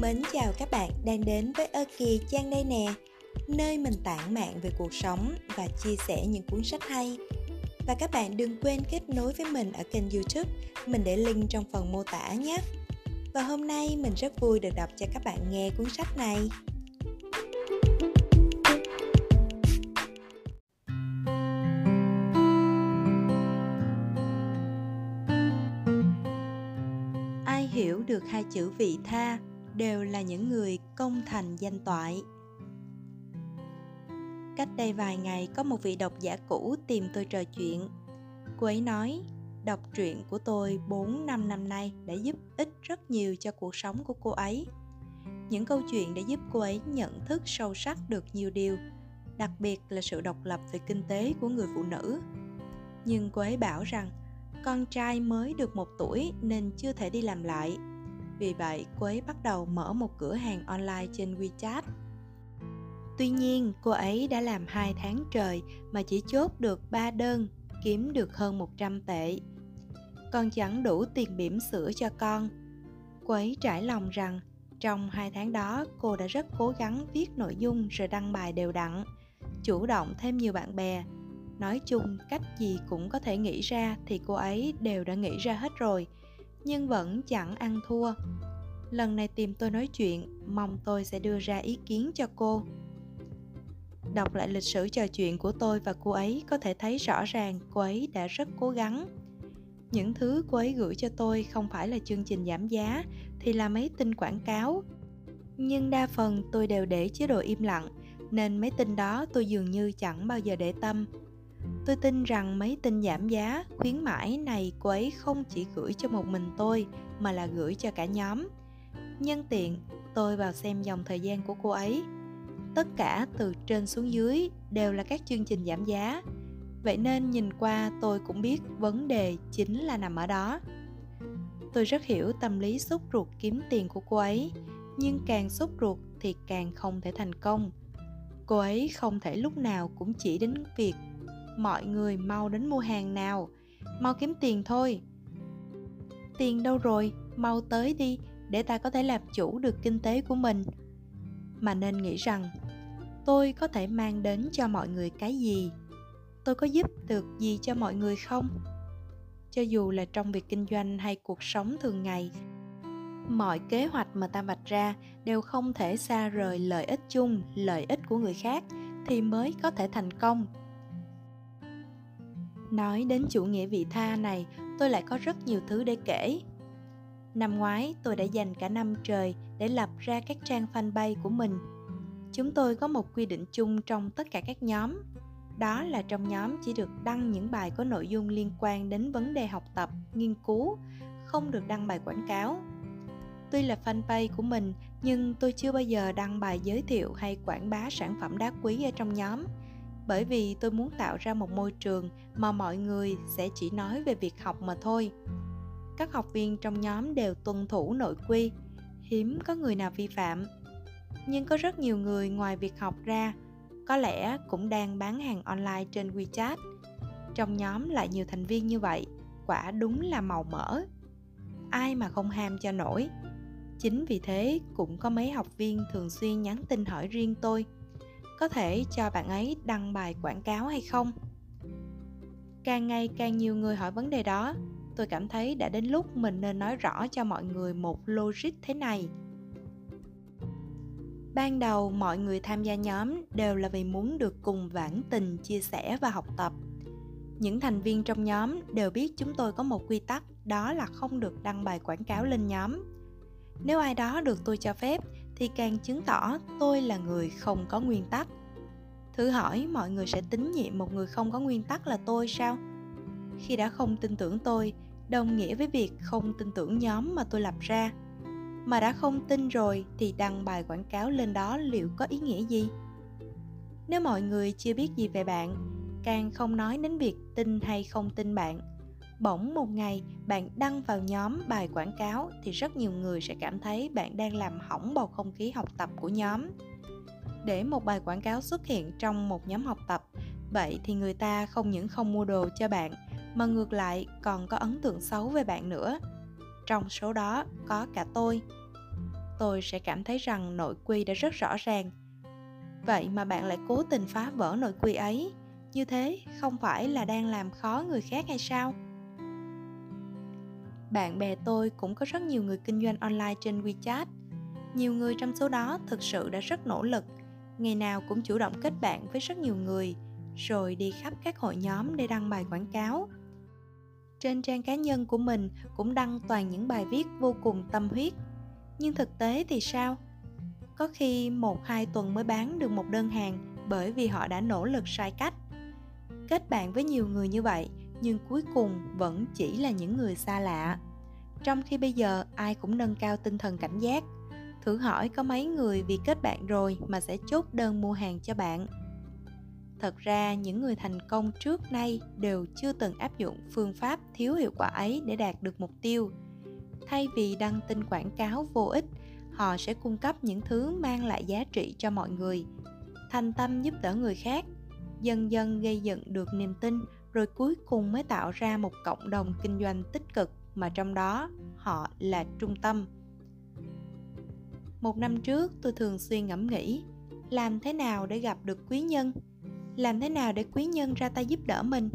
Mến chào các bạn đang đến với Ơ Kỳ Trang đây nè, Nơi mình tản mạn về cuộc sống và chia sẻ những cuốn sách hay. Và các bạn đừng quên kết nối với mình ở kênh youtube, Mình để link trong phần mô tả nhé. Và hôm nay mình rất vui được đọc cho các bạn nghe cuốn sách này. Ai hiểu được hai chữ vị tha? Đều là những người công thành danh toại cách đây vài ngày có một vị độc giả cũ tìm tôi trò chuyện cô ấy nói đọc truyện của tôi 4 năm năm nay đã giúp ích rất nhiều cho cuộc sống của cô ấy. Những câu chuyện đã giúp cô ấy nhận thức sâu sắc được nhiều điều, đặc biệt là sự độc lập về kinh tế của người phụ nữ. Nhưng cô ấy bảo rằng con trai mới được một tuổi nên chưa thể đi làm lại vì vậy, cô ấy bắt đầu mở một cửa hàng online trên WeChat. Tuy nhiên, cô ấy đã làm 2 tháng trời mà chỉ chốt được 3 đơn, kiếm được hơn 100 tệ. Còn chẳng đủ tiền bỉm sữa cho con. Cô ấy trải lòng rằng trong 2 tháng đó cô đã rất cố gắng viết nội dung rồi đăng bài đều đặn, chủ động thêm nhiều bạn bè. Nói chung cách gì cũng có thể nghĩ ra thì cô ấy đều đã nghĩ ra hết rồi – nhưng vẫn chẳng ăn thua. Lần này tìm tôi nói chuyện, mong tôi sẽ đưa ra ý kiến cho cô. Đọc lại lịch sử trò chuyện của tôi và cô ấy có thể thấy rõ ràng cô ấy đã rất cố gắng. Những thứ cô ấy gửi cho tôi không phải là chương trình giảm giá thì là mấy tin quảng cáo. Nhưng đa phần tôi đều để chế độ im lặng, nên mấy tin đó tôi dường như chẳng bao giờ để tâm. Tôi tin rằng mấy tin giảm giá, khuyến mãi này cô ấy không chỉ gửi cho một mình tôi mà là gửi cho cả nhóm. Nhân tiện, tôi vào xem dòng thời gian của cô ấy. Tất cả từ trên xuống dưới đều là các chương trình giảm giá. Vậy nên nhìn qua tôi cũng biết vấn đề chính là nằm ở đó. Tôi rất hiểu tâm lý sốt ruột kiếm tiền của cô ấy, nhưng càng sốt ruột thì càng không thể thành công. Cô ấy không thể lúc nào cũng chỉ đến việc mọi người mau đến mua hàng nào. Mau kiếm tiền thôi. Tiền đâu rồi? Mau tới đi, để ta có thể làm chủ được kinh tế của mình. Mà nên nghĩ rằng, tôi có thể mang đến cho mọi người cái gì? Tôi có giúp được gì cho mọi người không? Cho dù là trong việc kinh doanh hay cuộc sống thường ngày, mọi kế hoạch mà ta vạch ra đều không thể xa rời lợi ích chung, lợi ích của người khác thì mới có thể thành công. Nói đến chủ nghĩa vị tha này, tôi lại có rất nhiều thứ để kể. Năm ngoái, tôi đã dành cả năm trời để lập ra các trang fanpage của mình. Chúng tôi có một quy định chung trong tất cả các nhóm. Đó là trong nhóm chỉ được đăng những bài có nội dung liên quan đến vấn đề học tập, nghiên cứu, không được đăng bài quảng cáo. Tuy là fanpage của mình, nhưng tôi chưa bao giờ đăng bài giới thiệu hay quảng bá sản phẩm đá quý ở trong nhóm bởi vì tôi muốn tạo ra một môi trường mà mọi người sẽ chỉ nói về việc học mà thôi. Các học viên trong nhóm đều tuân thủ nội quy, hiếm có người nào vi phạm. Nhưng có rất nhiều người ngoài việc học ra, có lẽ cũng đang bán hàng online trên wechat. Trong nhóm lại nhiều thành viên như vậy, quả đúng là màu mỡ. Ai mà không ham cho nổi. Chính vì thế cũng có mấy học viên thường xuyên nhắn tin hỏi riêng tôi có thể cho bạn ấy đăng bài quảng cáo hay không? Càng ngày càng nhiều người hỏi vấn đề đó. Tôi cảm thấy đã đến lúc mình nên nói rõ cho mọi người một logic thế này. Ban đầu, mọi người tham gia nhóm đều là vì muốn được cùng vãn tình, chia sẻ và học tập. Những thành viên trong nhóm đều biết chúng tôi có một quy tắc, đó là không được đăng bài quảng cáo lên nhóm. Nếu ai đó được tôi cho phép thì càng chứng tỏ tôi là người không có nguyên tắc. Thử hỏi mọi người sẽ tín nhiệm một người không có nguyên tắc là tôi sao? Khi đã không tin tưởng tôi, đồng nghĩa với việc không tin tưởng nhóm mà tôi lập ra. Mà đã không tin rồi thì đăng bài quảng cáo lên đó liệu có ý nghĩa gì? Nếu mọi người chưa biết gì về bạn, càng không nói đến việc tin hay không tin bạn bỗng một ngày bạn đăng vào nhóm bài quảng cáo thì rất nhiều người sẽ cảm thấy bạn đang làm hỏng bầu không khí học tập của nhóm. Để một bài quảng cáo xuất hiện trong một nhóm học tập, vậy thì người ta không những không mua đồ cho bạn, mà ngược lại còn có ấn tượng xấu về bạn nữa. Trong số đó có cả tôi. Tôi sẽ cảm thấy rằng nội quy đã rất rõ ràng. Vậy mà bạn lại cố tình phá vỡ nội quy ấy. Như thế không phải là đang làm khó người khác hay sao? Bạn bè tôi cũng có rất nhiều người kinh doanh online trên wechat. Nhiều người trong số đó thực sự đã rất nỗ lực, ngày nào cũng chủ động kết bạn với rất nhiều người, rồi đi khắp các hội nhóm để đăng bài quảng cáo. Trên trang cá nhân của mình cũng đăng toàn những bài viết vô cùng tâm huyết. Nhưng thực tế thì sao? Có khi một, hai tuần mới bán được một đơn hàng bởi vì họ đã nỗ lực sai cách. Kết bạn với nhiều người như vậy nhưng cuối cùng vẫn chỉ là những người xa lạ. Trong khi bây giờ, ai cũng nâng cao tinh thần cảnh giác. Thử hỏi có mấy người vì kết bạn rồi mà sẽ chốt đơn mua hàng cho bạn? Thật ra, những người thành công trước nay đều chưa từng áp dụng phương pháp thiếu hiệu quả ấy để đạt được mục tiêu. Thay vì đăng tin quảng cáo vô ích, họ sẽ cung cấp những thứ mang lại giá trị cho mọi người, thành tâm giúp đỡ người khác, dần dần gây dựng được niềm tin rồi cuối cùng mới tạo ra một cộng đồng kinh doanh tích cực mà trong đó họ là trung tâm. Một năm trước, tôi thường xuyên ngẫm nghĩ, làm thế nào để gặp được quý nhân? Làm thế nào để quý nhân ra tay giúp đỡ mình?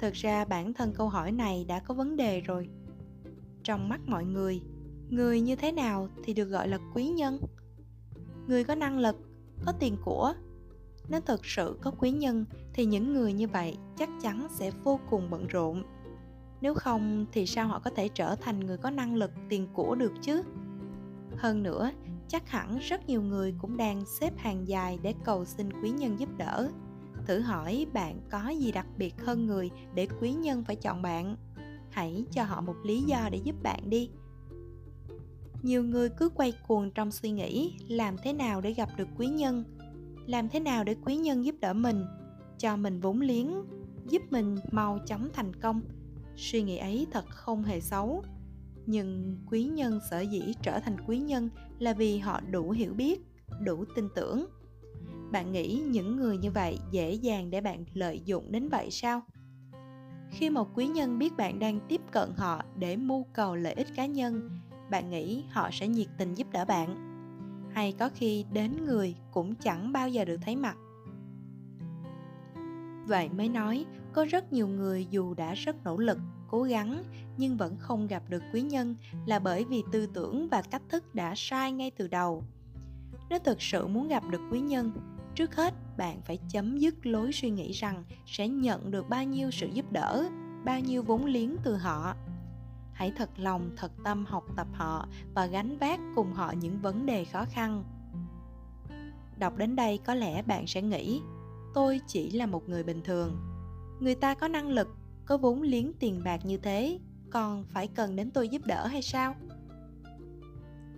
Thực ra bản thân câu hỏi này đã có vấn đề rồi. Trong mắt mọi người người như thế nào thì được gọi là quý nhân? Người có năng lực, có tiền của nếu thật sự có quý nhân, thì những người như vậy chắc chắn sẽ vô cùng bận rộn. Nếu không, thì sao họ có thể trở thành người có năng lực tiền của được chứ? Hơn nữa, chắc hẳn rất nhiều người cũng đang xếp hàng dài để cầu xin quý nhân giúp đỡ. Thử hỏi bạn có gì đặc biệt hơn người để quý nhân phải chọn bạn? Hãy cho họ một lý do để giúp bạn đi. Nhiều người cứ quay cuồng trong suy nghĩ, làm thế nào để gặp được quý nhân? Làm thế nào để quý nhân giúp đỡ mình? Cho mình vốn liếng, giúp mình mau chóng thành công. Suy nghĩ ấy thật không hề xấu. Nhưng quý nhân sở dĩ trở thành quý nhân là vì họ đủ hiểu biết, đủ tin tưởng. Bạn nghĩ những người như vậy dễ dàng để bạn lợi dụng đến vậy sao? Khi một quý nhân biết bạn đang tiếp cận họ để mưu cầu lợi ích cá nhân, bạn nghĩ họ sẽ nhiệt tình giúp đỡ bạn hay có khi đến người cũng chẳng bao giờ được thấy mặt. Vậy mới nói, có rất nhiều người dù đã rất nỗ lực, cố gắng, nhưng vẫn không gặp được quý nhân là bởi vì tư tưởng và cách thức đã sai ngay từ đầu. Nếu thực sự muốn gặp được quý nhân, trước hết bạn phải chấm dứt lối suy nghĩ rằng sẽ nhận được bao nhiêu sự giúp đỡ, bao nhiêu vốn liếng từ họ hãy thật lòng, thật tâm học tập họ và gánh vác cùng họ những vấn đề khó khăn. Đọc đến đây có lẽ bạn sẽ nghĩ, tôi chỉ là một người bình thường. Người ta có năng lực, có vốn liếng tiền bạc như thế, còn phải cần đến tôi giúp đỡ hay sao?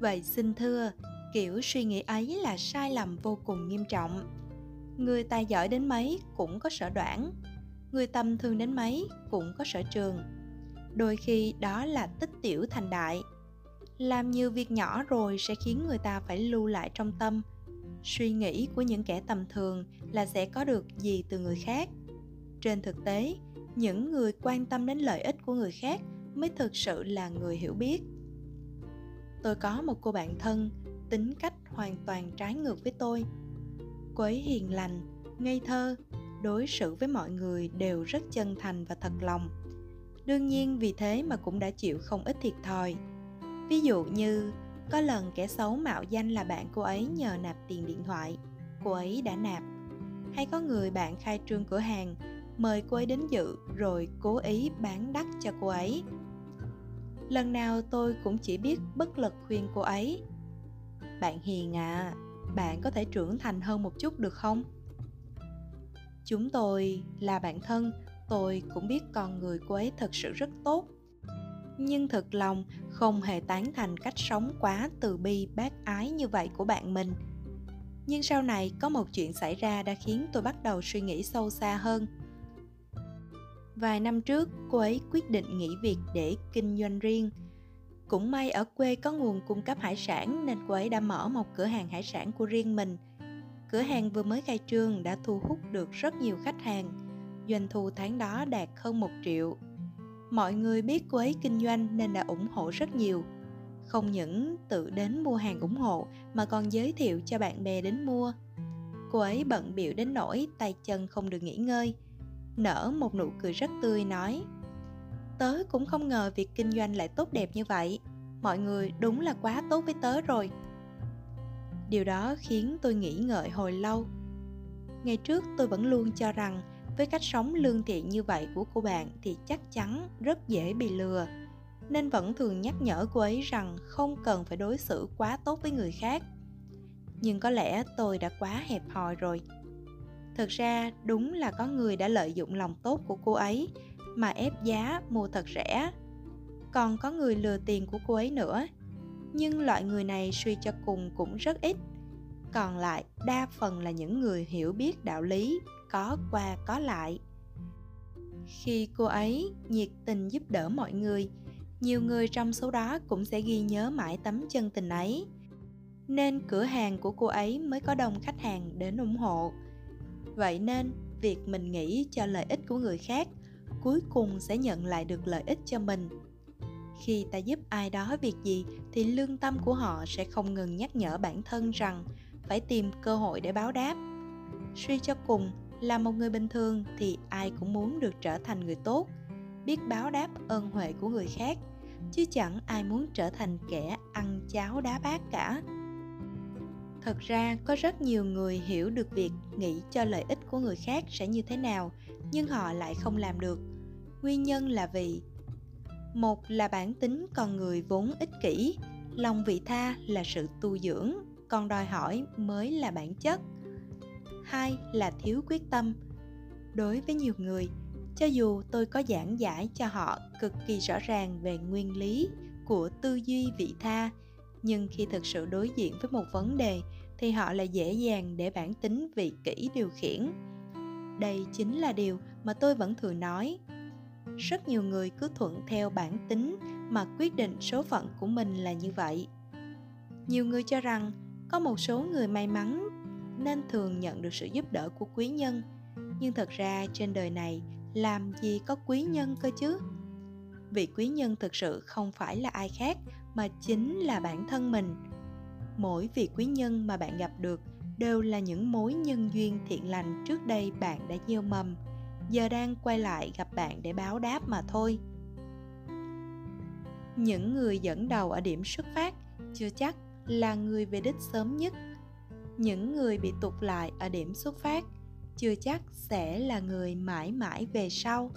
Vậy xin thưa, kiểu suy nghĩ ấy là sai lầm vô cùng nghiêm trọng. Người tài giỏi đến mấy cũng có sở đoản, người tầm thường đến mấy cũng có sở trường đôi khi đó là tích tiểu thành đại. Làm nhiều việc nhỏ rồi sẽ khiến người ta phải lưu lại trong tâm. Suy nghĩ của những kẻ tầm thường là sẽ có được gì từ người khác. Trên thực tế, những người quan tâm đến lợi ích của người khác mới thực sự là người hiểu biết. Tôi có một cô bạn thân, tính cách hoàn toàn trái ngược với tôi. Cô ấy hiền lành, ngây thơ, đối xử với mọi người đều rất chân thành và thật lòng đương nhiên vì thế mà cũng đã chịu không ít thiệt thòi. Ví dụ như, có lần kẻ xấu mạo danh là bạn cô ấy nhờ nạp tiền điện thoại, cô ấy đã nạp. Hay có người bạn khai trương cửa hàng, mời cô ấy đến dự rồi cố ý bán đắt cho cô ấy. Lần nào tôi cũng chỉ biết bất lực khuyên cô ấy. Bạn hiền à bạn có thể trưởng thành hơn một chút được không? Chúng tôi là bạn thân tôi cũng biết con người cô ấy thật sự rất tốt. Nhưng thực lòng, không hề tán thành cách sống quá từ bi, bác ái như vậy của bạn mình. Nhưng sau này có một chuyện xảy ra đã khiến tôi bắt đầu suy nghĩ sâu xa hơn. Vài năm trước, cô ấy quyết định nghỉ việc để kinh doanh riêng. Cũng may ở quê có nguồn cung cấp hải sản nên cô ấy đã mở một cửa hàng hải sản của riêng mình. Cửa hàng vừa mới khai trương đã thu hút được rất nhiều khách hàng doanh thu tháng đó đạt hơn một triệu. Mọi người biết cô ấy kinh doanh nên đã ủng hộ rất nhiều. Không những tự đến mua hàng ủng hộ, mà còn giới thiệu cho bạn bè đến mua. Cô ấy bận biểu đến nỗi tay chân không được nghỉ ngơi, nở một nụ cười rất tươi, nói, tớ cũng không ngờ việc kinh doanh lại tốt đẹp như vậy. Mọi người đúng là quá tốt với tớ rồi. Điều đó khiến tôi nghĩ ngợi hồi lâu. Ngày trước tôi vẫn luôn cho rằng với cách sống lương thiện như vậy của cô bạn thì chắc chắn rất dễ bị lừa. Nên vẫn thường nhắc nhở cô ấy rằng không cần phải đối xử quá tốt với người khác. Nhưng có lẽ tôi đã quá hẹp hòi rồi. Thực ra đúng là có người đã lợi dụng lòng tốt của cô ấy mà ép giá mua thật rẻ. Còn có người lừa tiền của cô ấy nữa. Nhưng loại người này suy cho cùng cũng rất ít. Còn lại đa phần là những người hiểu biết đạo lý có qua có lại. Khi cô ấy nhiệt tình giúp đỡ mọi người, nhiều người trong số đó cũng sẽ ghi nhớ mãi tấm chân tình ấy. Nên cửa hàng của cô ấy mới có đông khách hàng đến ủng hộ. Vậy nên, việc mình nghĩ cho lợi ích của người khác cuối cùng sẽ nhận lại được lợi ích cho mình. Khi ta giúp ai đó việc gì thì lương tâm của họ sẽ không ngừng nhắc nhở bản thân rằng phải tìm cơ hội để báo đáp. Suy cho cùng là một người bình thường thì ai cũng muốn được trở thành người tốt, biết báo đáp ơn huệ của người khác, chứ chẳng ai muốn trở thành kẻ ăn cháo đá bát cả. Thật ra, có rất nhiều người hiểu được việc nghĩ cho lợi ích của người khác sẽ như thế nào, nhưng họ lại không làm được. Nguyên nhân là vì, một là bản tính con người vốn ích kỷ, lòng vị tha là sự tu dưỡng, còn đòi hỏi mới là bản chất hai là thiếu quyết tâm. Đối với nhiều người, cho dù tôi có giảng giải cho họ cực kỳ rõ ràng về nguyên lý của tư duy vị tha, nhưng khi thực sự đối diện với một vấn đề thì họ lại dễ dàng để bản tính vị kỷ điều khiển. Đây chính là điều mà tôi vẫn thường nói. Rất nhiều người cứ thuận theo bản tính mà quyết định số phận của mình là như vậy. Nhiều người cho rằng có một số người may mắn nên thường nhận được sự giúp đỡ của quý nhân. Nhưng thật ra trên đời này, làm gì có quý nhân cơ chứ? Vị quý nhân thực sự không phải là ai khác, mà chính là bản thân mình. Mỗi vị quý nhân mà bạn gặp được đều là những mối nhân duyên thiện lành trước đây bạn đã gieo mầm. Giờ đang quay lại gặp bạn để báo đáp mà thôi. Những người dẫn đầu ở điểm xuất phát chưa chắc là người về đích sớm nhất những người bị tụt lại ở điểm xuất phát chưa chắc sẽ là người mãi mãi về sau.